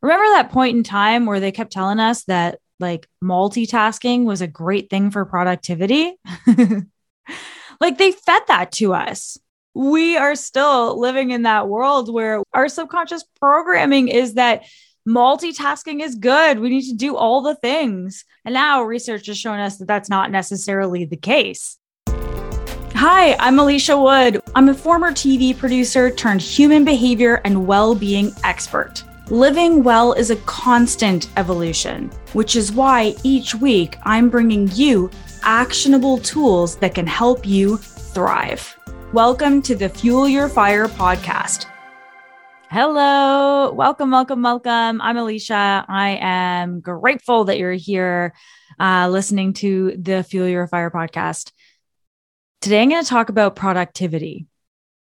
Remember that point in time where they kept telling us that like multitasking was a great thing for productivity? like they fed that to us. We are still living in that world where our subconscious programming is that multitasking is good. We need to do all the things. And now research has shown us that that's not necessarily the case. Hi, I'm Alicia Wood. I'm a former TV producer turned human behavior and well being expert. Living well is a constant evolution, which is why each week I'm bringing you actionable tools that can help you thrive. Welcome to the Fuel Your Fire podcast. Hello, welcome, welcome, welcome. I'm Alicia. I am grateful that you're here uh, listening to the Fuel Your Fire podcast. Today, I'm going to talk about productivity.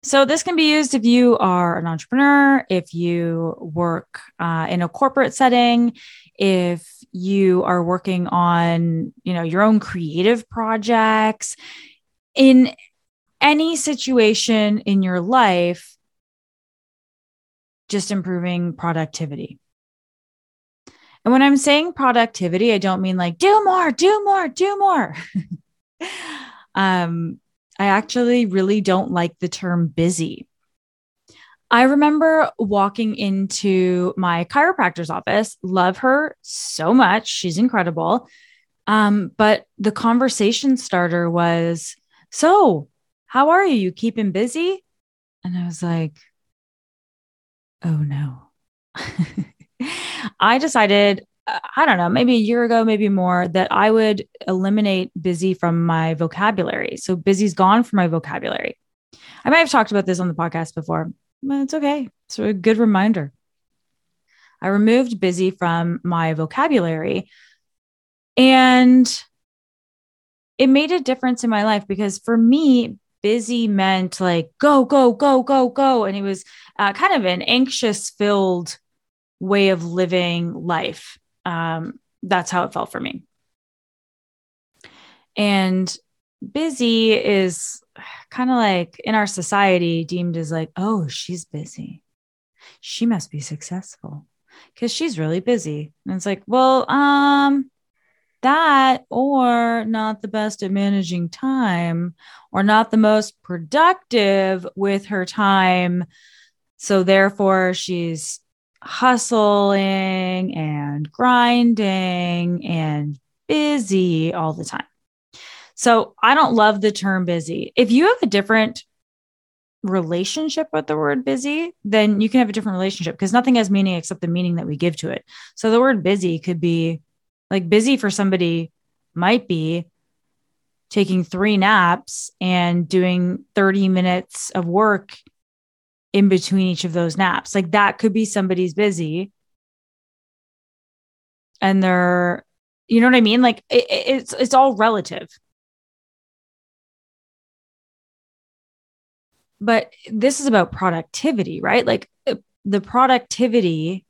So, this can be used if you are an entrepreneur, if you work uh, in a corporate setting, if you are working on, you know, your own creative projects, in any situation in your life, just improving productivity. And when I'm saying productivity, I don't mean like do more, do more, do more. um, I actually really don't like the term busy. I remember walking into my chiropractor's office, love her so much. She's incredible. Um, but the conversation starter was, So, how are you? You keeping busy? And I was like, Oh no. I decided I don't know, maybe a year ago, maybe more, that I would eliminate busy from my vocabulary. So busy's gone from my vocabulary. I might have talked about this on the podcast before, but it's okay. It's a good reminder. I removed busy from my vocabulary and it made a difference in my life because for me, busy meant like go, go, go, go, go. And it was uh, kind of an anxious filled way of living life um, that's how it felt for me. And busy is kind of like in our society deemed as like, oh, she's busy. She must be successful because she's really busy. And it's like, well, um, that or not the best at managing time or not the most productive with her time. So therefore, she's hustling and grinding and busy all the time. So I don't love the term busy. If you have a different relationship with the word busy, then you can have a different relationship because nothing has meaning except the meaning that we give to it. So the word busy could be like busy for somebody might be taking three naps and doing 30 minutes of work in between each of those naps. Like that could be somebody's busy and they're, you know what I mean? Like it, it's, it's all relative. But this is about productivity, right? Like uh, the productivity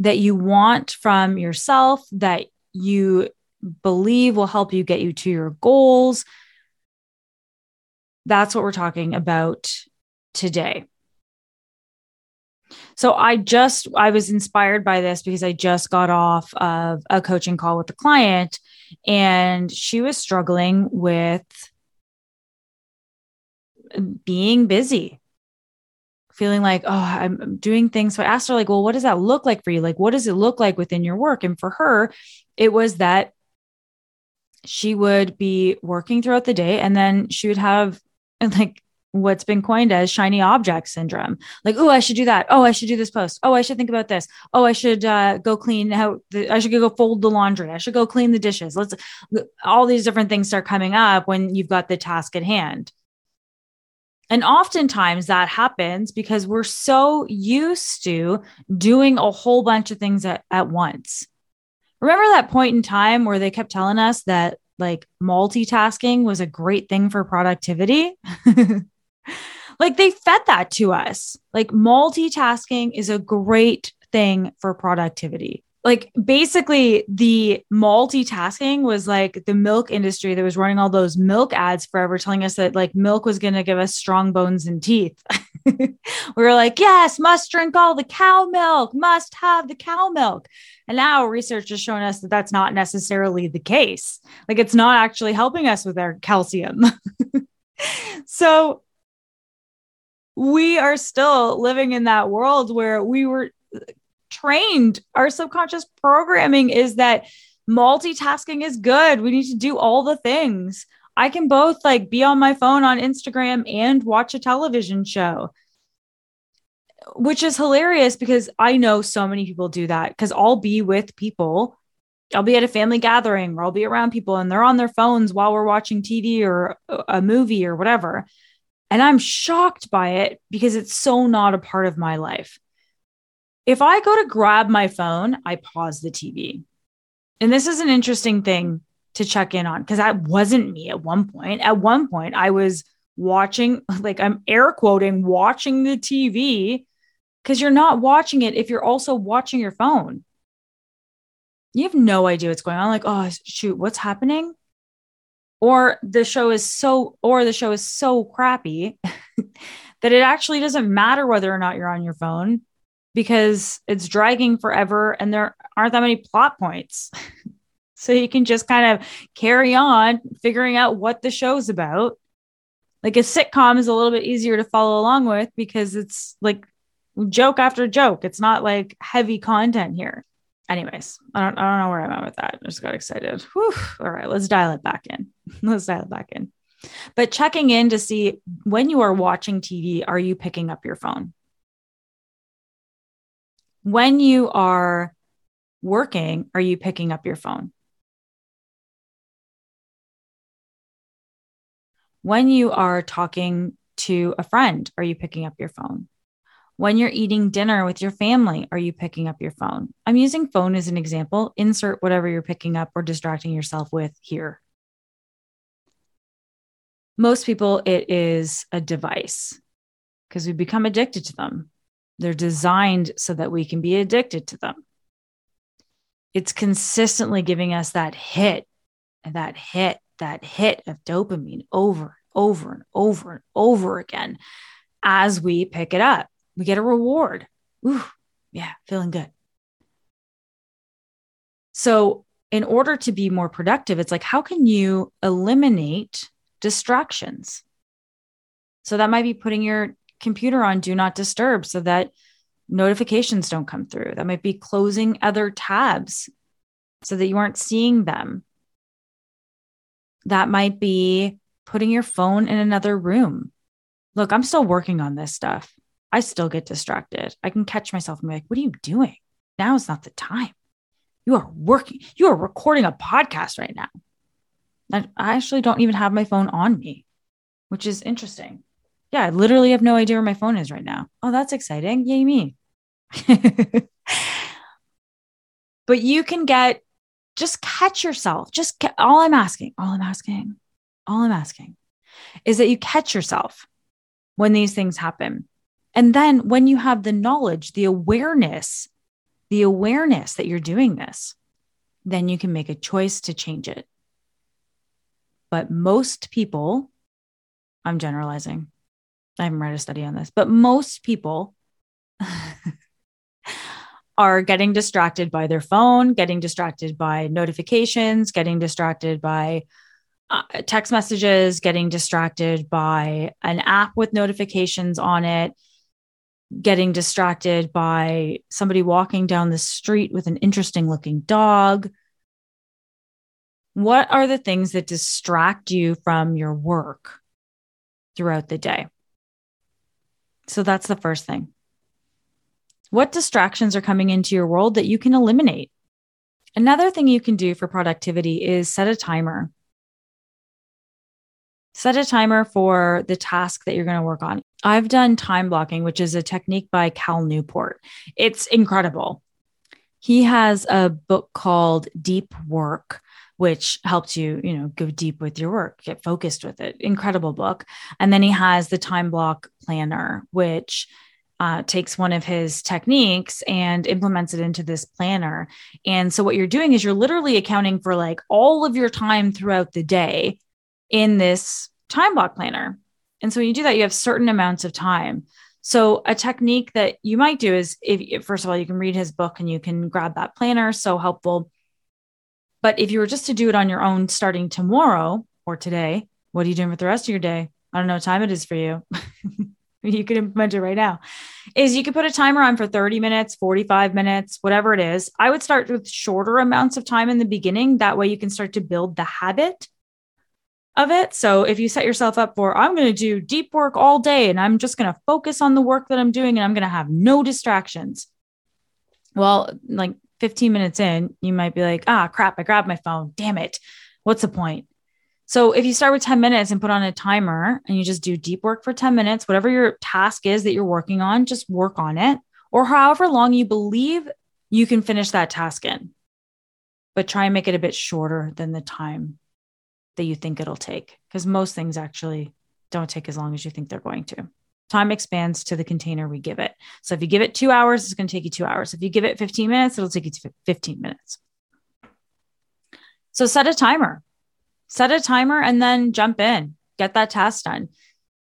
that you want from yourself that you believe will help you get you to your goals. That's what we're talking about today. So I just I was inspired by this because I just got off of a coaching call with a client and she was struggling with being busy. Feeling like, oh, I'm doing things. So I asked her, like, well, what does that look like for you? Like, what does it look like within your work? And for her, it was that she would be working throughout the day and then she would have like what's been coined as shiny object syndrome. Like, oh, I should do that. Oh, I should do this post. Oh, I should think about this. Oh, I should uh, go clean out. The, I should go fold the laundry. I should go clean the dishes. Let's. All these different things start coming up when you've got the task at hand. And oftentimes that happens because we're so used to doing a whole bunch of things at, at once. Remember that point in time where they kept telling us that like multitasking was a great thing for productivity? like they fed that to us. Like multitasking is a great thing for productivity. Like basically, the multitasking was like the milk industry that was running all those milk ads forever, telling us that like milk was going to give us strong bones and teeth. we were like, yes, must drink all the cow milk, must have the cow milk. And now research has shown us that that's not necessarily the case. Like it's not actually helping us with our calcium. so we are still living in that world where we were trained. Our subconscious programming is that multitasking is good. We need to do all the things. I can both like be on my phone on Instagram and watch a television show, which is hilarious because I know so many people do that because I'll be with people. I'll be at a family gathering or I'll be around people and they're on their phones while we're watching TV or a movie or whatever. And I'm shocked by it because it's so not a part of my life. If I go to grab my phone, I pause the TV. And this is an interesting thing to check in on because that wasn't me at one point. At one point, I was watching, like I'm air quoting, watching the TV because you're not watching it if you're also watching your phone. You have no idea what's going on. Like, oh, shoot, what's happening? Or the show is so, or the show is so crappy that it actually doesn't matter whether or not you're on your phone because it's dragging forever and there aren't that many plot points. So you can just kind of carry on figuring out what the show's about. Like a sitcom is a little bit easier to follow along with because it's like joke after joke. It's not like heavy content here. Anyways, I don't, I don't know where I'm at with that. I just got excited. Whew. All right, let's dial it back in. Let's dial it back in. But checking in to see when you are watching TV, are you picking up your phone? When you are working, are you picking up your phone? When you are talking to a friend, are you picking up your phone? When you're eating dinner with your family, are you picking up your phone? I'm using phone as an example. Insert whatever you're picking up or distracting yourself with here. Most people, it is a device because we become addicted to them. They're designed so that we can be addicted to them. It's consistently giving us that hit that hit that hit of dopamine over, and over and over and over again as we pick it up. We get a reward. Ooh, yeah, feeling good. So, in order to be more productive, it's like, how can you eliminate distractions? So, that might be putting your computer on do not disturb so that notifications don't come through. That might be closing other tabs so that you aren't seeing them that might be putting your phone in another room. Look, I'm still working on this stuff. I still get distracted. I can catch myself and be like, what are you doing? Now is not the time. You are working, you are recording a podcast right now. I actually don't even have my phone on me, which is interesting. Yeah, I literally have no idea where my phone is right now. Oh, that's exciting. Yay, me. but you can get just catch yourself. Just get, all I'm asking, all I'm asking, all I'm asking is that you catch yourself when these things happen. And then when you have the knowledge, the awareness, the awareness that you're doing this, then you can make a choice to change it. But most people, I'm generalizing, I haven't read a study on this, but most people are getting distracted by their phone, getting distracted by notifications, getting distracted by uh, text messages, getting distracted by an app with notifications on it, getting distracted by somebody walking down the street with an interesting looking dog. What are the things that distract you from your work throughout the day? So that's the first thing. What distractions are coming into your world that you can eliminate? Another thing you can do for productivity is set a timer. Set a timer for the task that you're going to work on. I've done time blocking, which is a technique by Cal Newport. It's incredible. He has a book called Deep Work, which helps you, you know, go deep with your work, get focused with it. Incredible book. And then he has the time block planner, which uh, takes one of his techniques and implements it into this planner. And so, what you're doing is you're literally accounting for like all of your time throughout the day in this time block planner. And so, when you do that, you have certain amounts of time. So, a technique that you might do is if, first of all, you can read his book and you can grab that planner, so helpful. But if you were just to do it on your own starting tomorrow or today, what are you doing with the rest of your day? I don't know what time it is for you. you can implement it right now. Is you could put a timer on for 30 minutes, 45 minutes, whatever it is. I would start with shorter amounts of time in the beginning. That way you can start to build the habit of it. So if you set yourself up for, I'm going to do deep work all day and I'm just going to focus on the work that I'm doing and I'm going to have no distractions. Well, like 15 minutes in, you might be like, ah, crap, I grabbed my phone. Damn it. What's the point? So if you start with 10 minutes and put on a timer and you just do deep work for 10 minutes, whatever your task is that you're working on, just work on it or however long you believe you can finish that task in. But try and make it a bit shorter than the time that you think it'll take because most things actually don't take as long as you think they're going to. Time expands to the container we give it. So if you give it two hours, it's going to take you two hours. If you give it 15 minutes, it'll take you 15 minutes. So set a timer, set a timer and then jump in, get that task done.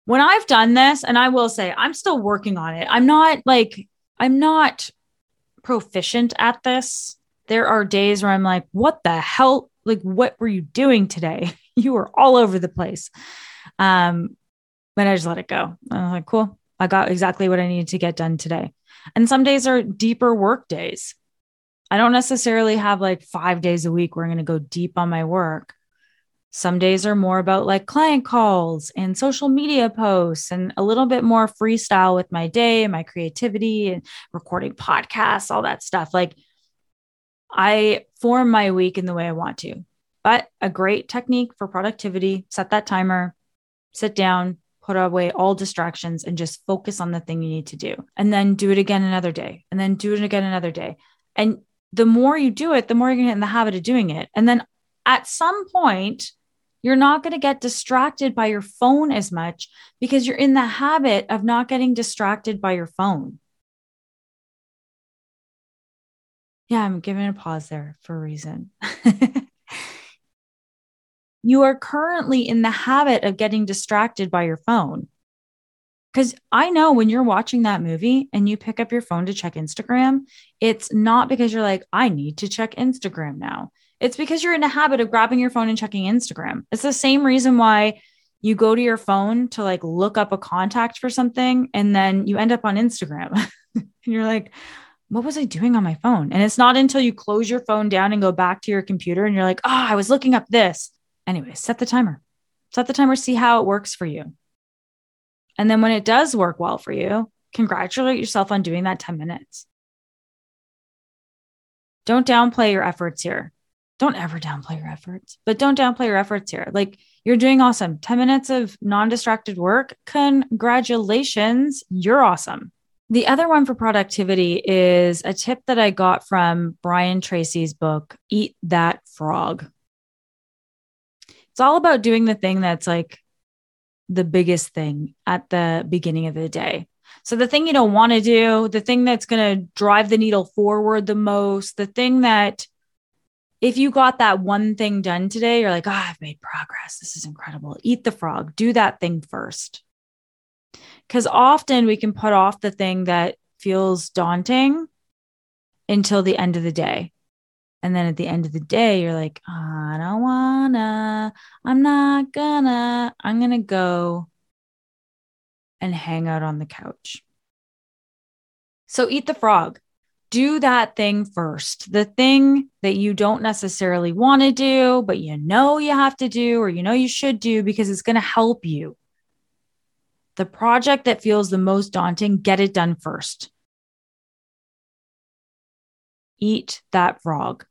When I've done this, and I will say I'm still working on it, I'm not like, I'm not proficient at this. There are days where I'm like, what the hell like what were you doing today? You were all over the place. Um but i just let it go. I was like cool. I got exactly what i needed to get done today. And some days are deeper work days. I don't necessarily have like five days a week where i'm going to go deep on my work. Some days are more about like client calls and social media posts and a little bit more freestyle with my day and my creativity and recording podcasts all that stuff. Like I form my week in the way I want to. But a great technique for productivity, set that timer, sit down, put away all distractions and just focus on the thing you need to do. And then do it again another day. And then do it again another day. And the more you do it, the more you're going to get in the habit of doing it. And then at some point, you're not going to get distracted by your phone as much because you're in the habit of not getting distracted by your phone. Yeah, I'm giving a pause there for a reason. you are currently in the habit of getting distracted by your phone. Because I know when you're watching that movie and you pick up your phone to check Instagram, it's not because you're like, I need to check Instagram now. It's because you're in a habit of grabbing your phone and checking Instagram. It's the same reason why you go to your phone to like look up a contact for something and then you end up on Instagram. and you're like, what was I doing on my phone? And it's not until you close your phone down and go back to your computer and you're like, oh, I was looking up this. Anyway, set the timer. Set the timer, see how it works for you. And then when it does work well for you, congratulate yourself on doing that 10 minutes. Don't downplay your efforts here. Don't ever downplay your efforts, but don't downplay your efforts here. Like you're doing awesome. 10 minutes of non distracted work. Congratulations. You're awesome. The other one for productivity is a tip that I got from Brian Tracy's book, Eat That Frog. It's all about doing the thing that's like the biggest thing at the beginning of the day. So, the thing you don't want to do, the thing that's going to drive the needle forward the most, the thing that if you got that one thing done today, you're like, oh, I've made progress. This is incredible. Eat the frog. Do that thing first. Because often we can put off the thing that feels daunting until the end of the day. And then at the end of the day, you're like, I don't wanna, I'm not gonna, I'm gonna go and hang out on the couch. So eat the frog. Do that thing first. The thing that you don't necessarily want to do, but you know you have to do or you know you should do because it's going to help you. The project that feels the most daunting, get it done first. Eat that frog.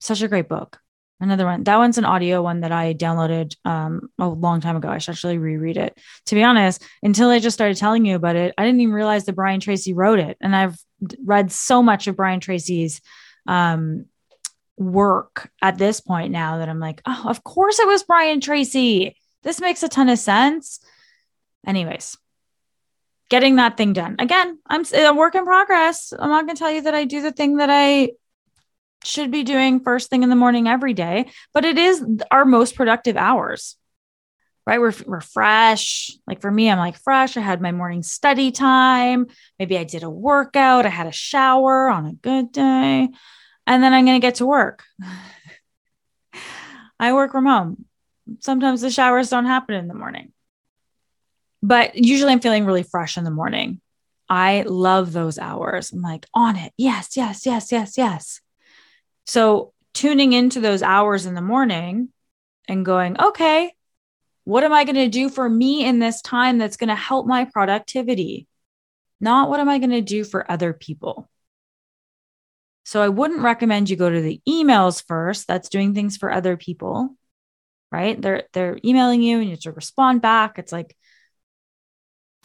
Such a great book. Another one. That one's an audio one that I downloaded um, a long time ago. I should actually reread it. To be honest, until I just started telling you about it, I didn't even realize that Brian Tracy wrote it. And I've read so much of Brian Tracy's um, work at this point now that I'm like, oh, of course it was Brian Tracy. This makes a ton of sense. Anyways, getting that thing done. Again, I'm a work in progress. I'm not going to tell you that I do the thing that I should be doing first thing in the morning every day, but it is our most productive hours. right? We're, we're fresh. Like for me, I'm like fresh. I had my morning study time. Maybe I did a workout. I had a shower on a good day. And then I'm going to get to work. I work from home. Sometimes the showers don't happen in the morning. But usually I'm feeling really fresh in the morning. I love those hours. I'm like on it. Yes, yes, yes, yes, yes. So tuning into those hours in the morning and going, okay, what am I going to do for me in this time that's going to help my productivity? Not what am I going to do for other people? So I wouldn't recommend you go to the emails first. That's doing things for other people, right? They're they're emailing you and you have to respond back. It's like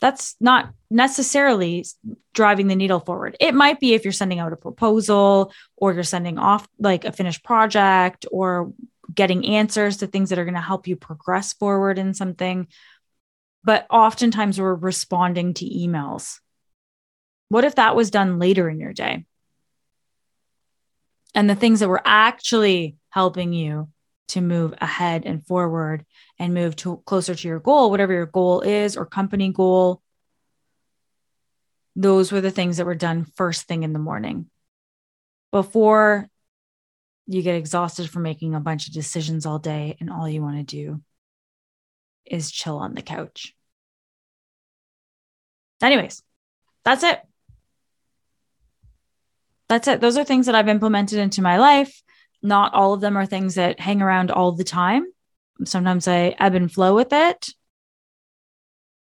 that's not necessarily driving the needle forward. It might be if you're sending out a proposal or you're sending off like a finished project or getting answers to things that are going to help you progress forward in something. But oftentimes we're responding to emails. What if that was done later in your day? And the things that were actually helping you to move ahead and forward and move to closer to your goal, whatever your goal is or company goal. Those were the things that were done first thing in the morning before you get exhausted from making a bunch of decisions all day and all you want to do is chill on the couch. Anyways, that's it. That's it. Those are things that I've implemented into my life. Not all of them are things that hang around all the time. Sometimes I ebb and flow with it.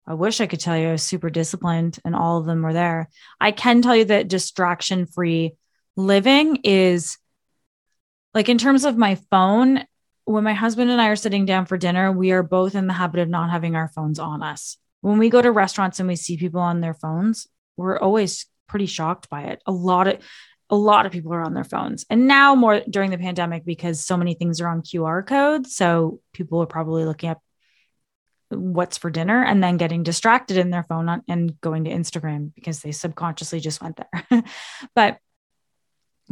I wish I could tell you I was super disciplined and all of them were there. I can tell you that distraction free living is like in terms of my phone, when my husband and I are sitting down for dinner, we are both in the habit of not having our phones on us. When we go to restaurants and we see people on their phones, we're always pretty shocked by it. A lot of a lot of people are on their phones. And now more during the pandemic because so many things are on QR codes, so people are probably looking up what's for dinner and then getting distracted in their phone and going to Instagram because they subconsciously just went there. but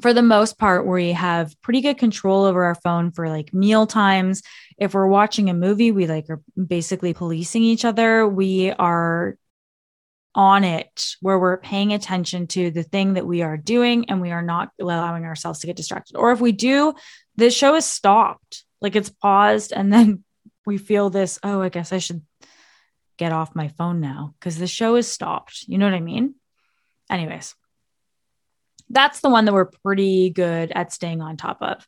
for the most part, we have pretty good control over our phone for like meal times. If we're watching a movie, we like are basically policing each other. We are on it where we're paying attention to the thing that we are doing and we are not allowing ourselves to get distracted. Or if we do, the show is stopped, like it's paused, and then we feel this, oh, I guess I should get off my phone now because the show is stopped. You know what I mean? Anyways, that's the one that we're pretty good at staying on top of.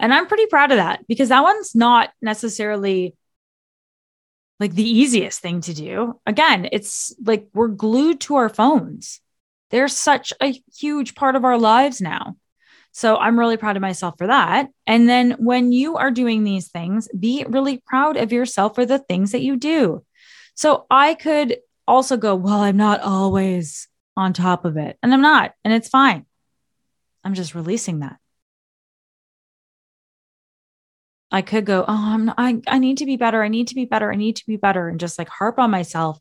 And I'm pretty proud of that because that one's not necessarily like the easiest thing to do. Again, it's like we're glued to our phones. They're such a huge part of our lives now. So I'm really proud of myself for that. And then when you are doing these things, be really proud of yourself for the things that you do. So I could also go, well, I'm not always on top of it. And I'm not, and it's fine. I'm just releasing that. I could go, oh, I'm not, I, I need to be better. I need to be better. I need to be better. And just like harp on myself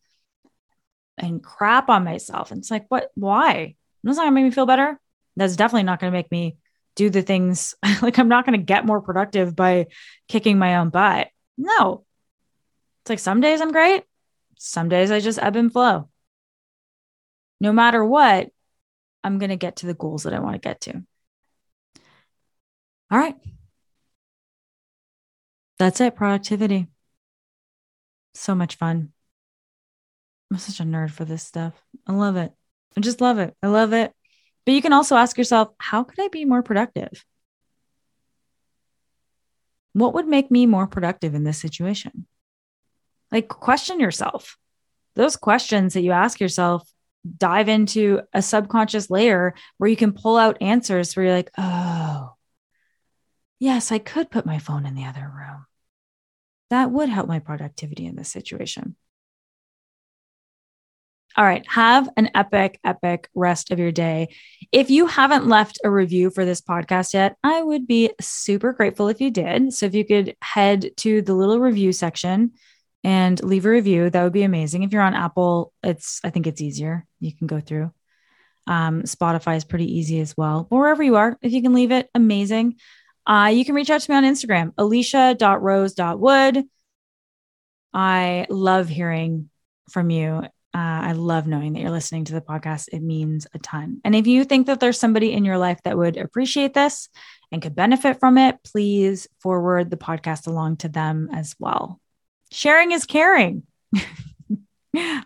and crap on myself. And it's like, what, why? That's not gonna make me feel better. That's definitely not gonna make me do the things like I'm not gonna get more productive by kicking my own butt. No. It's like some days I'm great. Some days I just ebb and flow no matter what, I'm going to get to the goals that I want to get to. All right. That's it. Productivity. So much fun. I'm such a nerd for this stuff. I love it. I just love it. I love it. But you can also ask yourself, how could I be more productive? What would make me more productive in this situation? Like, question yourself. Those questions that you ask yourself dive into a subconscious layer where you can pull out answers where you're like, oh, yes, I could put my phone in the other room. That would help my productivity in this situation. All right, have an epic, epic rest of your day. If you haven't left a review for this podcast yet, I would be super grateful if you did. So if you could head to the little review section and leave a review. That would be amazing. If you're on Apple, it's I think it's easier. You can go through. Um, Spotify is pretty easy as well. Wherever you are, if you can leave it, amazing. Uh, you can reach out to me on Instagram, alicia.rose.wood. I love hearing from you. Uh, I love knowing that you're listening to the podcast. It means a ton. And if you think that there's somebody in your life that would appreciate this and could benefit from it, please forward the podcast along to them as well. Sharing is caring.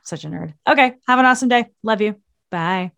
Such a nerd. Okay. Have an awesome day. Love you. Bye.